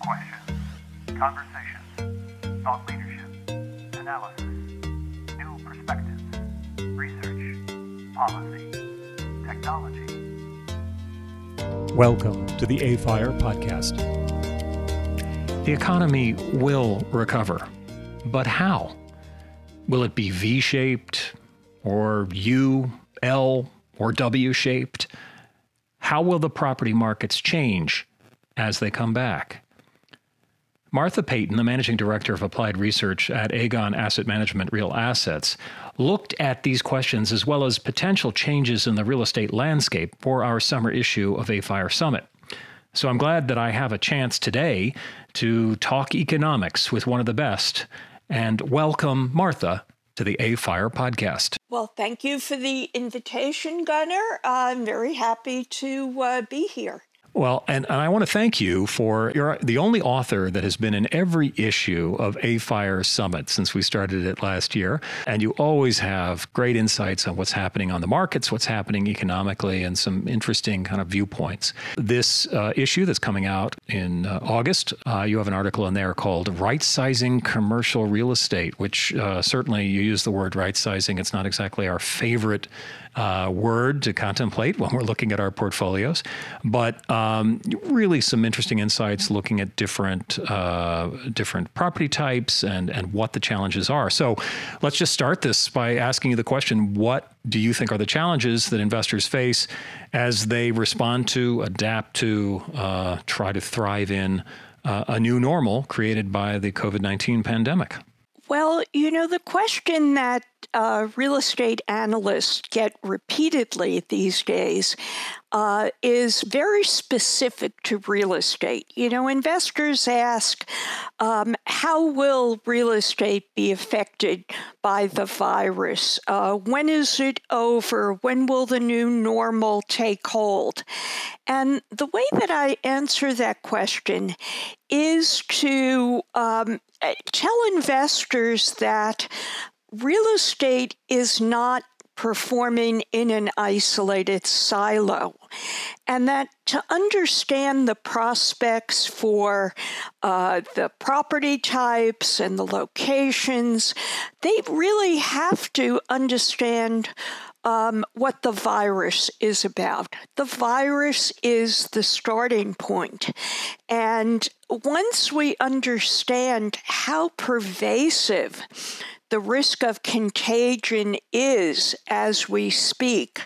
Questions, conversations, thought leadership, analysis, new perspectives, research, policy, technology. Welcome to the AFIRE podcast. The economy will recover, but how? Will it be V shaped or U, L, or W shaped? How will the property markets change as they come back? Martha Peyton, the managing director of applied research at Aegon Asset Management Real Assets, looked at these questions as well as potential changes in the real estate landscape for our summer issue of AFIRE Summit. So I'm glad that I have a chance today to talk economics with one of the best and welcome Martha to the AFIRE podcast. Well, thank you for the invitation, Gunnar. I'm very happy to uh, be here. Well, and, and I want to thank you for you're the only author that has been in every issue of AFIRE Summit since we started it last year. And you always have great insights on what's happening on the markets, what's happening economically, and some interesting kind of viewpoints. This uh, issue that's coming out in uh, August, uh, you have an article in there called Right Sizing Commercial Real Estate, which uh, certainly you use the word right sizing. It's not exactly our favorite uh, word to contemplate when we're looking at our portfolios. But um, really, some interesting insights looking at different uh, different property types and and what the challenges are. So, let's just start this by asking you the question: What do you think are the challenges that investors face as they respond to, adapt to, uh, try to thrive in uh, a new normal created by the COVID nineteen pandemic? Well, you know, the question that uh, real estate analysts get repeatedly these days uh, is very specific to real estate. You know, investors ask, um, how will real estate be affected by the virus? Uh, when is it over? When will the new normal take hold? And the way that I answer that question is to um, tell investors that real estate is not performing in an isolated silo. And that to understand the prospects for uh, the property types and the locations, they really have to understand um, what the virus is about. The virus is the starting point. And once we understand how pervasive the risk of contagion is as we speak,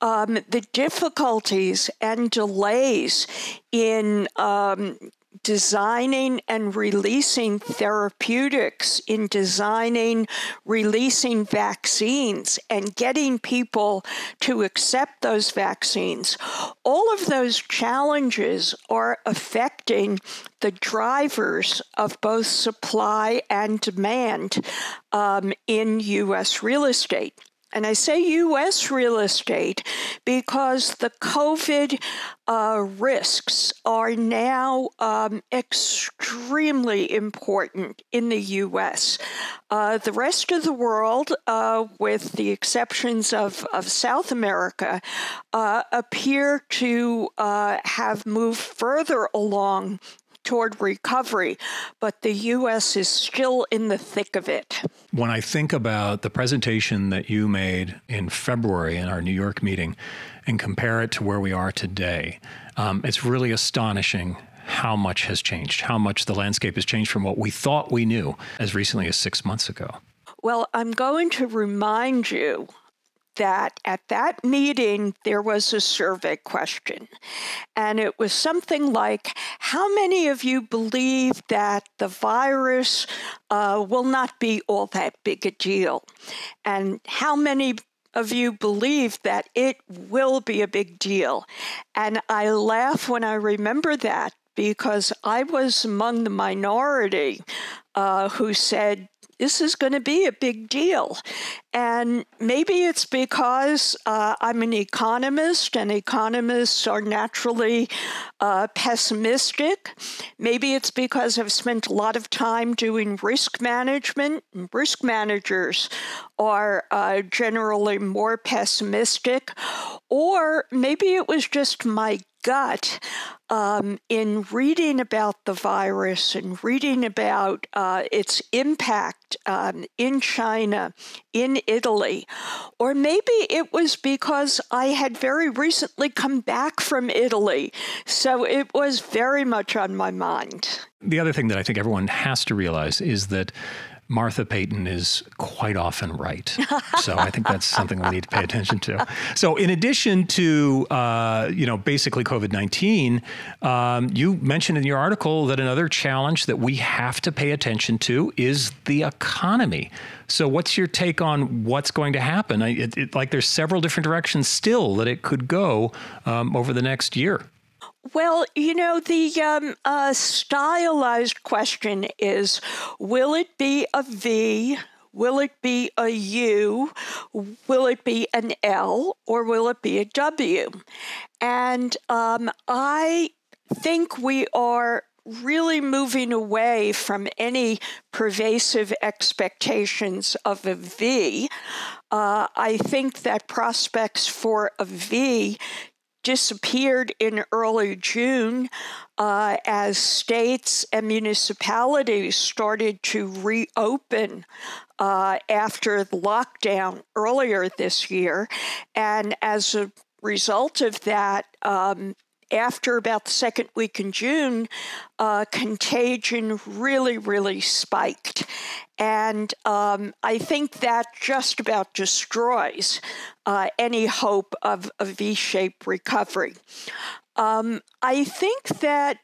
um, the difficulties and delays in um, designing and releasing therapeutics, in designing, releasing vaccines, and getting people to accept those vaccines. All of those challenges are affecting the drivers of both supply and demand um, in U.S. real estate. And I say U.S. real estate because the COVID uh, risks are now um, extremely important in the U.S. Uh, the rest of the world, uh, with the exceptions of, of South America, uh, appear to uh, have moved further along toward recovery, but the U.S. is still in the thick of it. When I think about the presentation that you made in February in our New York meeting and compare it to where we are today, um, it's really astonishing how much has changed, how much the landscape has changed from what we thought we knew as recently as six months ago. Well, I'm going to remind you that at that meeting there was a survey question. And it was something like How many of you believe that the virus uh, will not be all that big a deal? And how many of you believe that it will be a big deal? And I laugh when I remember that because I was among the minority uh, who said, this is going to be a big deal. And maybe it's because uh, I'm an economist and economists are naturally uh, pessimistic. Maybe it's because I've spent a lot of time doing risk management. And risk managers are uh, generally more pessimistic. Or maybe it was just my gut um, in reading about the virus and reading about uh, its impact um, in China, in Italy. Or maybe it was because I had very recently come back from Italy. So it was very much on my mind. The other thing that I think everyone has to realize is that Martha Peyton is quite often right. So I think that's something we need to pay attention to. So in addition to uh, you know basically COVID nineteen, um, you mentioned in your article that another challenge that we have to pay attention to is the economy. So what's your take on what's going to happen? It, it, like there's several different directions still that it could go um, over the next year. Well, you know, the um, uh, stylized question is will it be a V? Will it be a U? Will it be an L? Or will it be a W? And um, I think we are really moving away from any pervasive expectations of a V. Uh, I think that prospects for a V disappeared in early June uh, as states and municipalities started to reopen uh, after the lockdown earlier this year. And as a result of that, um, after about the second week in June, uh, contagion really, really spiked. And um, I think that just about destroys uh, any hope of a V shaped recovery. Um, I think that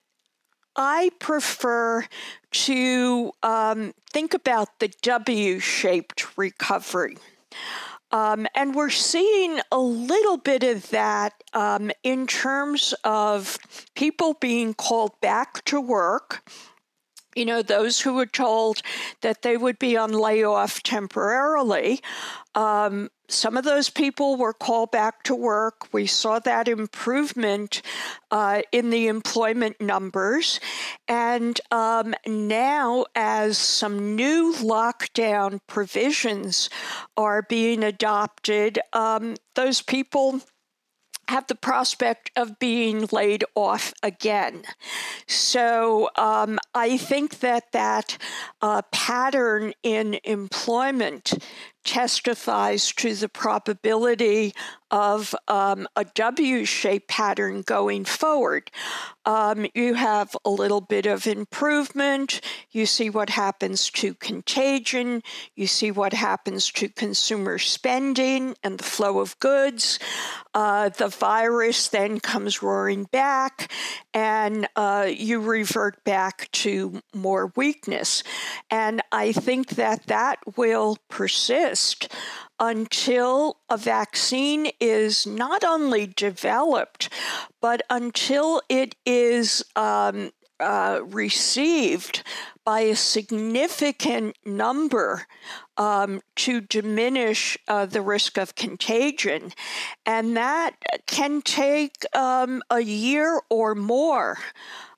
I prefer to um, think about the W shaped recovery. Um, and we're seeing a little bit of that um, in terms of people being called back to work. You know, those who were told that they would be on layoff temporarily. Um, some of those people were called back to work. We saw that improvement uh, in the employment numbers. And um, now, as some new lockdown provisions are being adopted, um, those people have the prospect of being laid off again. So um, I think that that uh, pattern in employment testifies to the probability of um, a W shaped pattern going forward. Um, you have a little bit of improvement. You see what happens to contagion. You see what happens to consumer spending and the flow of goods. Uh, the virus then comes roaring back, and uh, you revert back to more weakness. And I think that that will persist until a vaccine is not only developed, but until it is um, uh, received by a significant number um, to diminish uh, the risk of contagion. And that can take um, a year or more.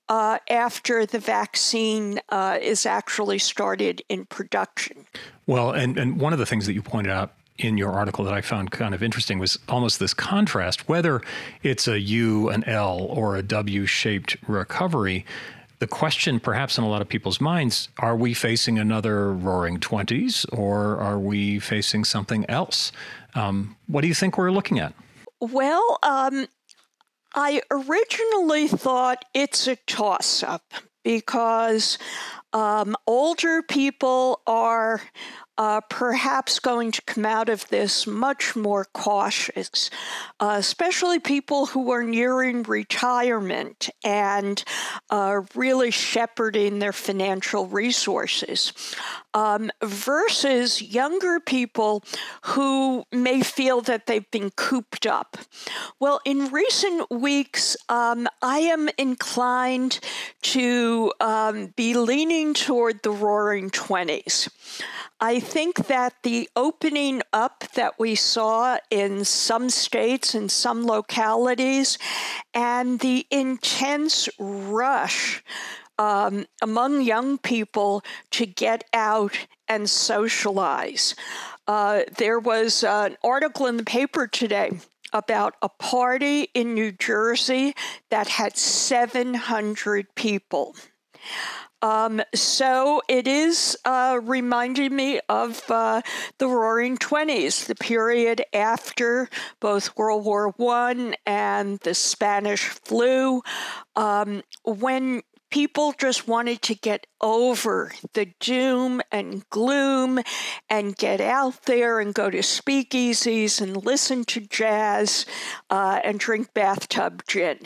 Uh, after the vaccine uh, is actually started in production. Well, and, and one of the things that you pointed out in your article that I found kind of interesting was almost this contrast, whether it's a U, an L, or a W shaped recovery. The question, perhaps in a lot of people's minds, are we facing another roaring 20s or are we facing something else? Um, what do you think we're looking at? Well, um, I originally thought it's a toss up because um, older people are uh, perhaps going to come out of this much more cautious, uh, especially people who are nearing retirement and uh, really shepherding their financial resources, um, versus younger people who may feel that they've been cooped up. Well, in recent weeks, um, I am inclined to um, be leaning toward the roaring 20s. I think that the opening up that we saw in some states and some localities and the intense rush um, among young people to get out and socialize. Uh, there was an article in the paper today about a party in New Jersey that had 700 people. Um, so it is uh, reminding me of uh, the Roaring Twenties, the period after both World War One and the Spanish flu, um, when people just wanted to get over the doom and gloom and get out there and go to speakeasies and listen to jazz uh, and drink bathtub gin.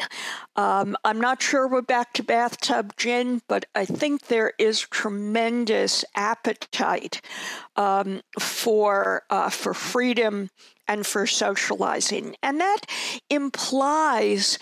Um, I'm not sure we're back to bathtub gin, but I think there is tremendous appetite um, for uh, for freedom and for socializing, and that implies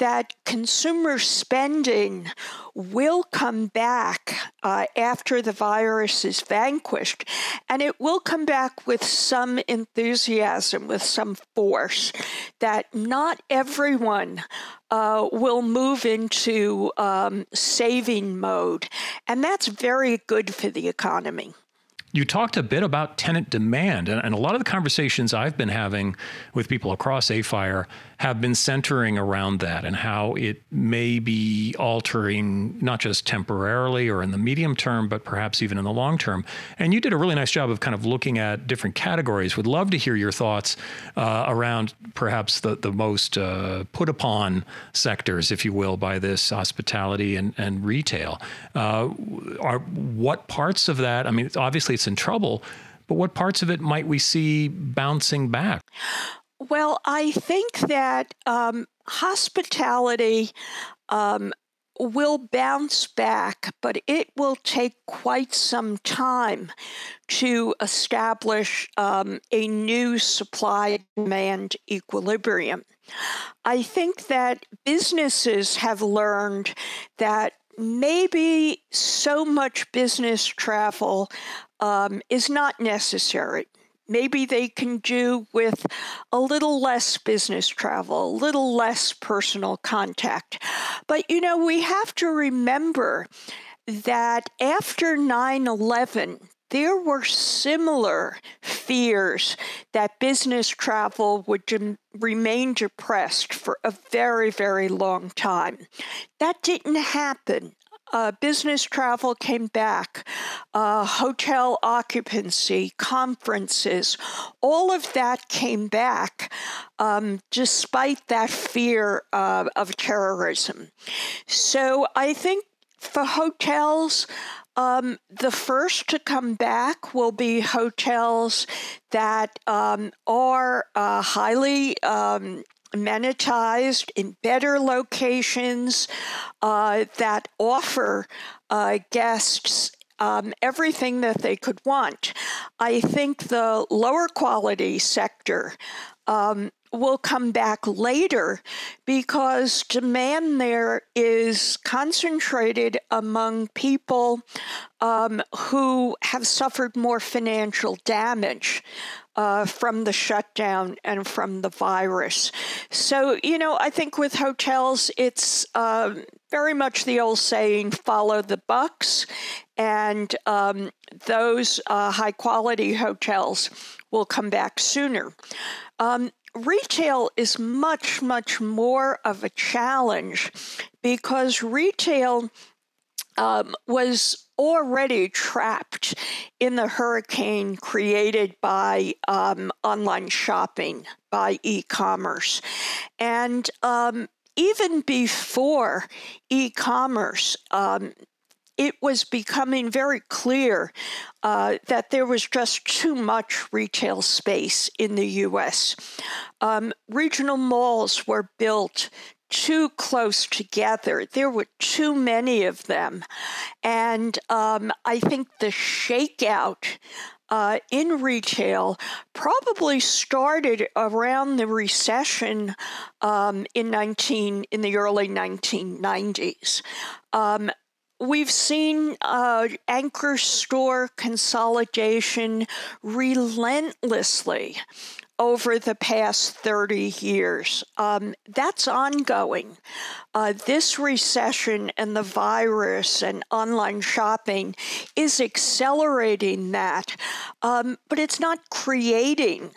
that consumer spending will come back uh, after the virus is vanquished, and it will come back with some enthusiasm, with some force, that not everyone uh, will move into um, saving mode, and that's very good for the economy. You talked a bit about tenant demand, and, and, a lot of the conversations I've been having with people across AFIRE have been centering around that and how it may be altering not just temporarily or in the medium term, but perhaps even in the long term. And you did a really nice job of kind of looking at different categories. Would love to hear your thoughts uh, around perhaps the, the most uh, put upon sectors, if you will, by this hospitality and, and retail. Uh, are what parts of that? I mean, obviously in trouble, but what parts of it might we see bouncing back? Well, I think that um, hospitality um, will bounce back, but it will take quite some time to establish um, a new supply demand equilibrium. I think that businesses have learned that maybe so much business travel um, is not necessary. Maybe they can do with a little less business travel, a little less personal contact. But you know, we have to remember that after 9 11, there were similar fears that business travel would de- remain depressed for a very, very long time. That didn't happen uh, business travel came back, uh, hotel occupancy, conferences, all of that came back um, despite that fear uh, of terrorism. So I think for hotels, um, the first to come back will be hotels that um, are uh, highly um, amenitized in better locations uh, that offer uh, guests um, everything that they could want. I think the lower quality sector um, will come back later because demand there is concentrated among people um, who have suffered more financial damage uh, from the shutdown and from the virus. So, you know, I think with hotels, it's uh, very much the old saying follow the bucks, and um, those uh, high quality hotels will come back sooner. Um, retail is much, much more of a challenge because retail um, was already trapped in the hurricane created by um, online shopping, by e commerce. And um, even before e commerce, um, it was becoming very clear uh, that there was just too much retail space in the US. Um, regional malls were built too close together. There were too many of them. And um, I think the shakeout uh, in retail probably started around the recession um, in 19 in the early 1990s. Um, We've seen uh, anchor store consolidation relentlessly over the past 30 years. Um, that's ongoing. Uh, this recession and the virus and online shopping is accelerating that, um, but it's not creating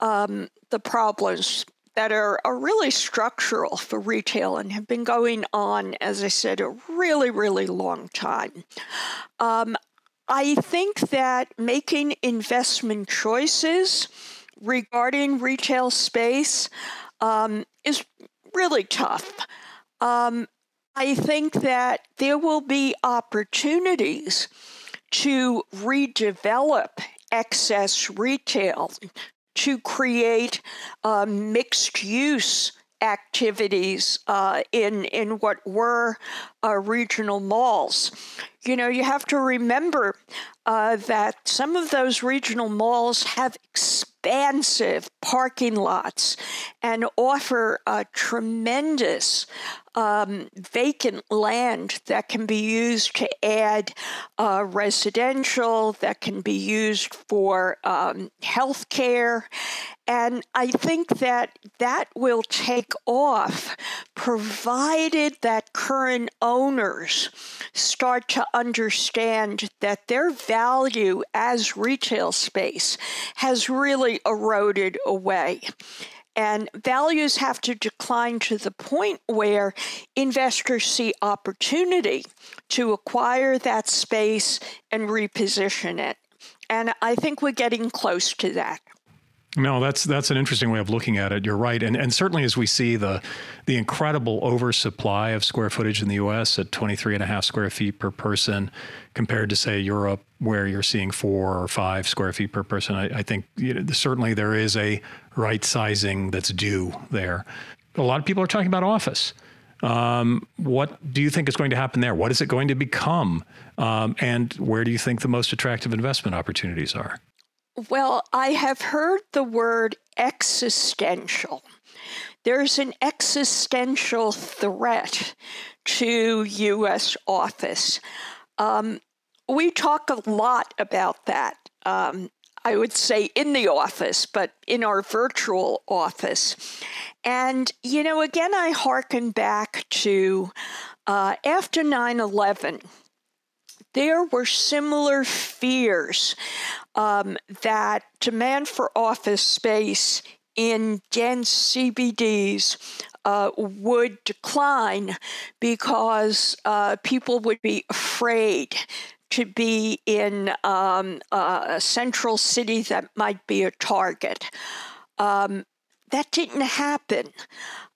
um, the problems that are, are really structural for retail and have been going on, as I said, a really, really long time. Um, I think that making investment choices regarding retail space um, is really tough. Um, I think that there will be opportunities to redevelop excess retail to create uh, mixed use activities uh, in in what were uh, regional malls. You know, you have to remember uh, that some of those regional malls have expansive parking lots and offer a tremendous um, vacant land that can be used to add uh, residential, that can be used for um, health care. And I think that that will take off provided that current owners start to understand that their value as retail space has really eroded away. And values have to decline to the point where investors see opportunity to acquire that space and reposition it. And I think we're getting close to that. No, that's that's an interesting way of looking at it. You're right, and and certainly as we see the the incredible oversupply of square footage in the U.S. at 23 and a half square feet per person, compared to say Europe, where you're seeing four or five square feet per person. I, I think you know, certainly there is a right sizing that's due there. A lot of people are talking about office. Um, what do you think is going to happen there? What is it going to become? Um, and where do you think the most attractive investment opportunities are? Well, I have heard the word existential. There's an existential threat to U.S. office. Um, we talk a lot about that. Um, I would say in the office, but in our virtual office. And, you know, again, I hearken back to uh, after 9 11, there were similar fears um, that demand for office space in dense CBDs uh, would decline because uh, people would be afraid to be in um, a central city that might be a target. Um, that didn't happen.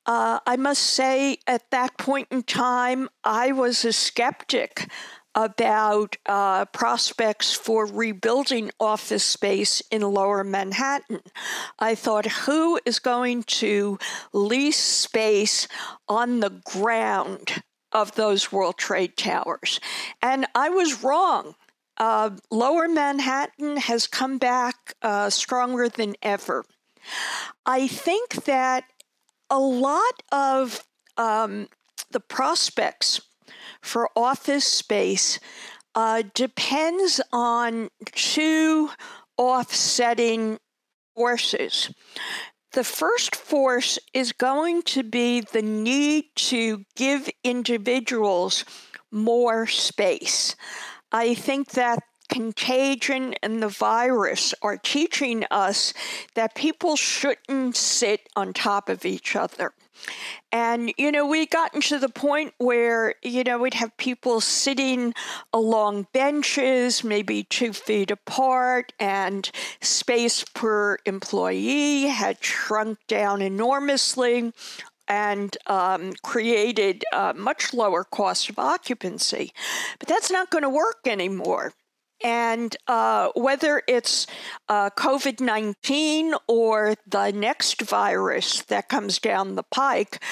Uh, I must say, at that point in time, I was a skeptic about uh, prospects for rebuilding office space in lower Manhattan. I thought, who is going to lease space on the ground of those World Trade Towers? And I was wrong. Uh, lower Manhattan has come back uh, stronger than ever. I think that a lot of um, the prospects for office space uh, depends on two offsetting forces. The first force is going to be the need to give individuals more space. I think that contagion and the virus are teaching us that people shouldn't sit on top of each other. And, you know, we'd gotten to the point where, you know, we'd have people sitting along benches, maybe two feet apart, and space per employee had shrunk down enormously and um, created a much lower cost of occupancy. But that's not going to work anymore. And uh, whether it's uh, COVID 19 or the next virus that comes down the pike,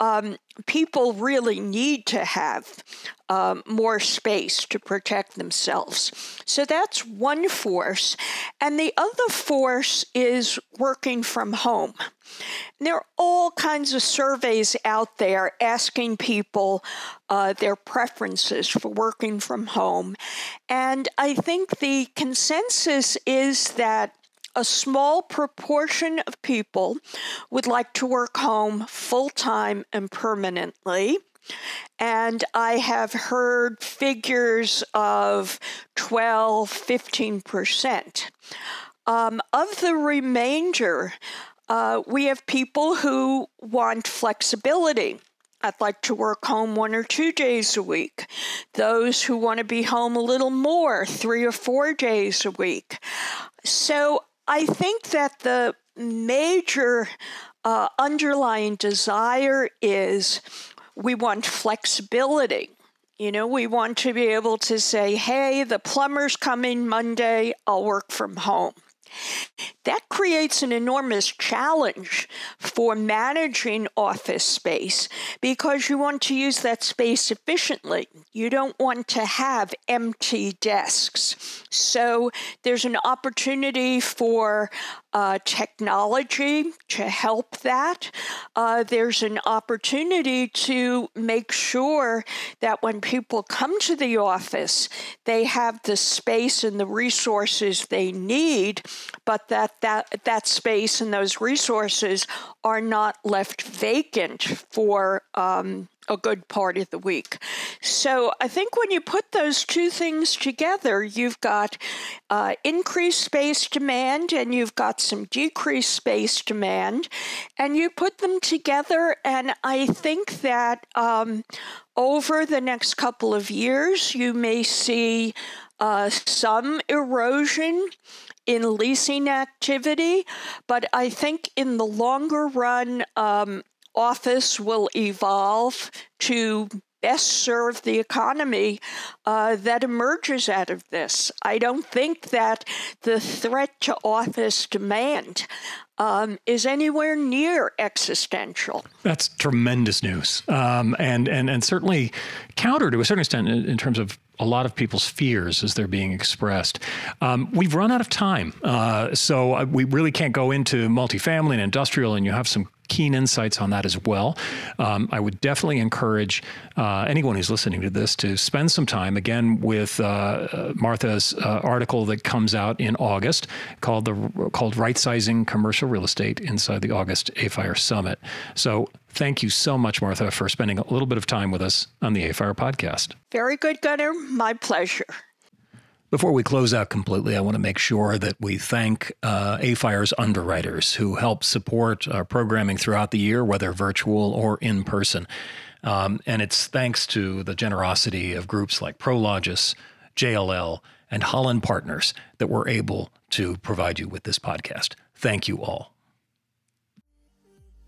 um, people really need to have um, more space to protect themselves. So that's one force. And the other force is working from home. there are all kinds of surveys out there asking people uh, their preferences for working from home. And I think the consensus is that a small proportion of people would like to work home full time and permanently. And I have heard figures of 12, 15%. Um, of the remainder, Uh, we have people who want flexibility. I'd like to work home one or two days a week. Those who want to be home a little more, three or four days a week. So I think that the major uh, underlying desire is we want flexibility. You know, we want to be able to say, hey, the plumber's coming Monday, I'll work from home. That creates an enormous challenge for managing office space because you want to use that space efficiently. You don't want to have empty desks. So there's an opportunity for uh, technology to help that. Uh, there's an opportunity to make sure that when people come to the office, they have the space and the resources they need, but that that, that space and those resources are not left vacant for um, a good part of the week. So I think when you put those two things together, you've got uh, increased space demand and you've got some decreased space demand, and you put them together, and I think that um, over the next couple of years, you may see uh, some erosion in leasing activity, but I think in the longer run, um, office will evolve to best serve the economy uh, that emerges out of this. I don't think that the threat to office demand um, is anywhere near existential. That's tremendous news, um, and and and certainly counter to a certain extent in, in, terms of a lot of people's fears as they're being expressed. Um, we've run out of time, uh, so uh, we really can't go into multifamily and industrial, and you have some keen insights on that as well. Um, I would definitely encourage uh, anyone who's listening to this to spend some time again with uh, uh Martha's uh, article that comes out in August called the called Right Sizing Commercial Real Estate inside the August AFIRE Summit. So thank you so much, Martha, for spending a little bit of time with us on the AFIRE podcast. Very good, Gunnar. My pleasure. Before we close out completely, I want to make sure that we thank uh, AFIRE's underwriters who help support our programming throughout the year, whether virtual or in person. Um, and it's thanks to the generosity of groups like Prologis, JLL, and Holland Partners that we're able to provide you with this podcast. Thank you all.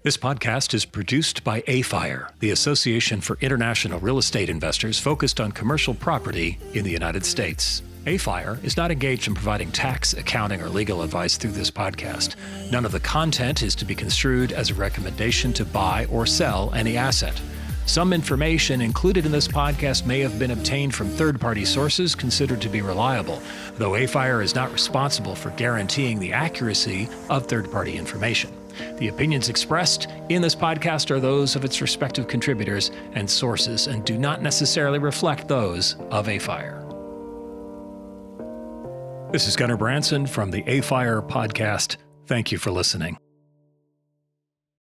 This podcast is produced by AFIRE, the Association for International Real Estate Investors focused on commercial property in the United States. AFIRE is not engaged in providing tax, accounting, or legal advice through this podcast. None of the content is to be construed as a recommendation to buy or sell any asset. Some information included in this podcast may have been obtained from third party sources considered to be reliable, though AFIRE is not responsible for guaranteeing the accuracy of third party information. The opinions expressed in this podcast are those of its respective contributors and sources and do not necessarily reflect those of AFIRE. This is Gunnar Branson from the AFIRE podcast. Thank you for listening.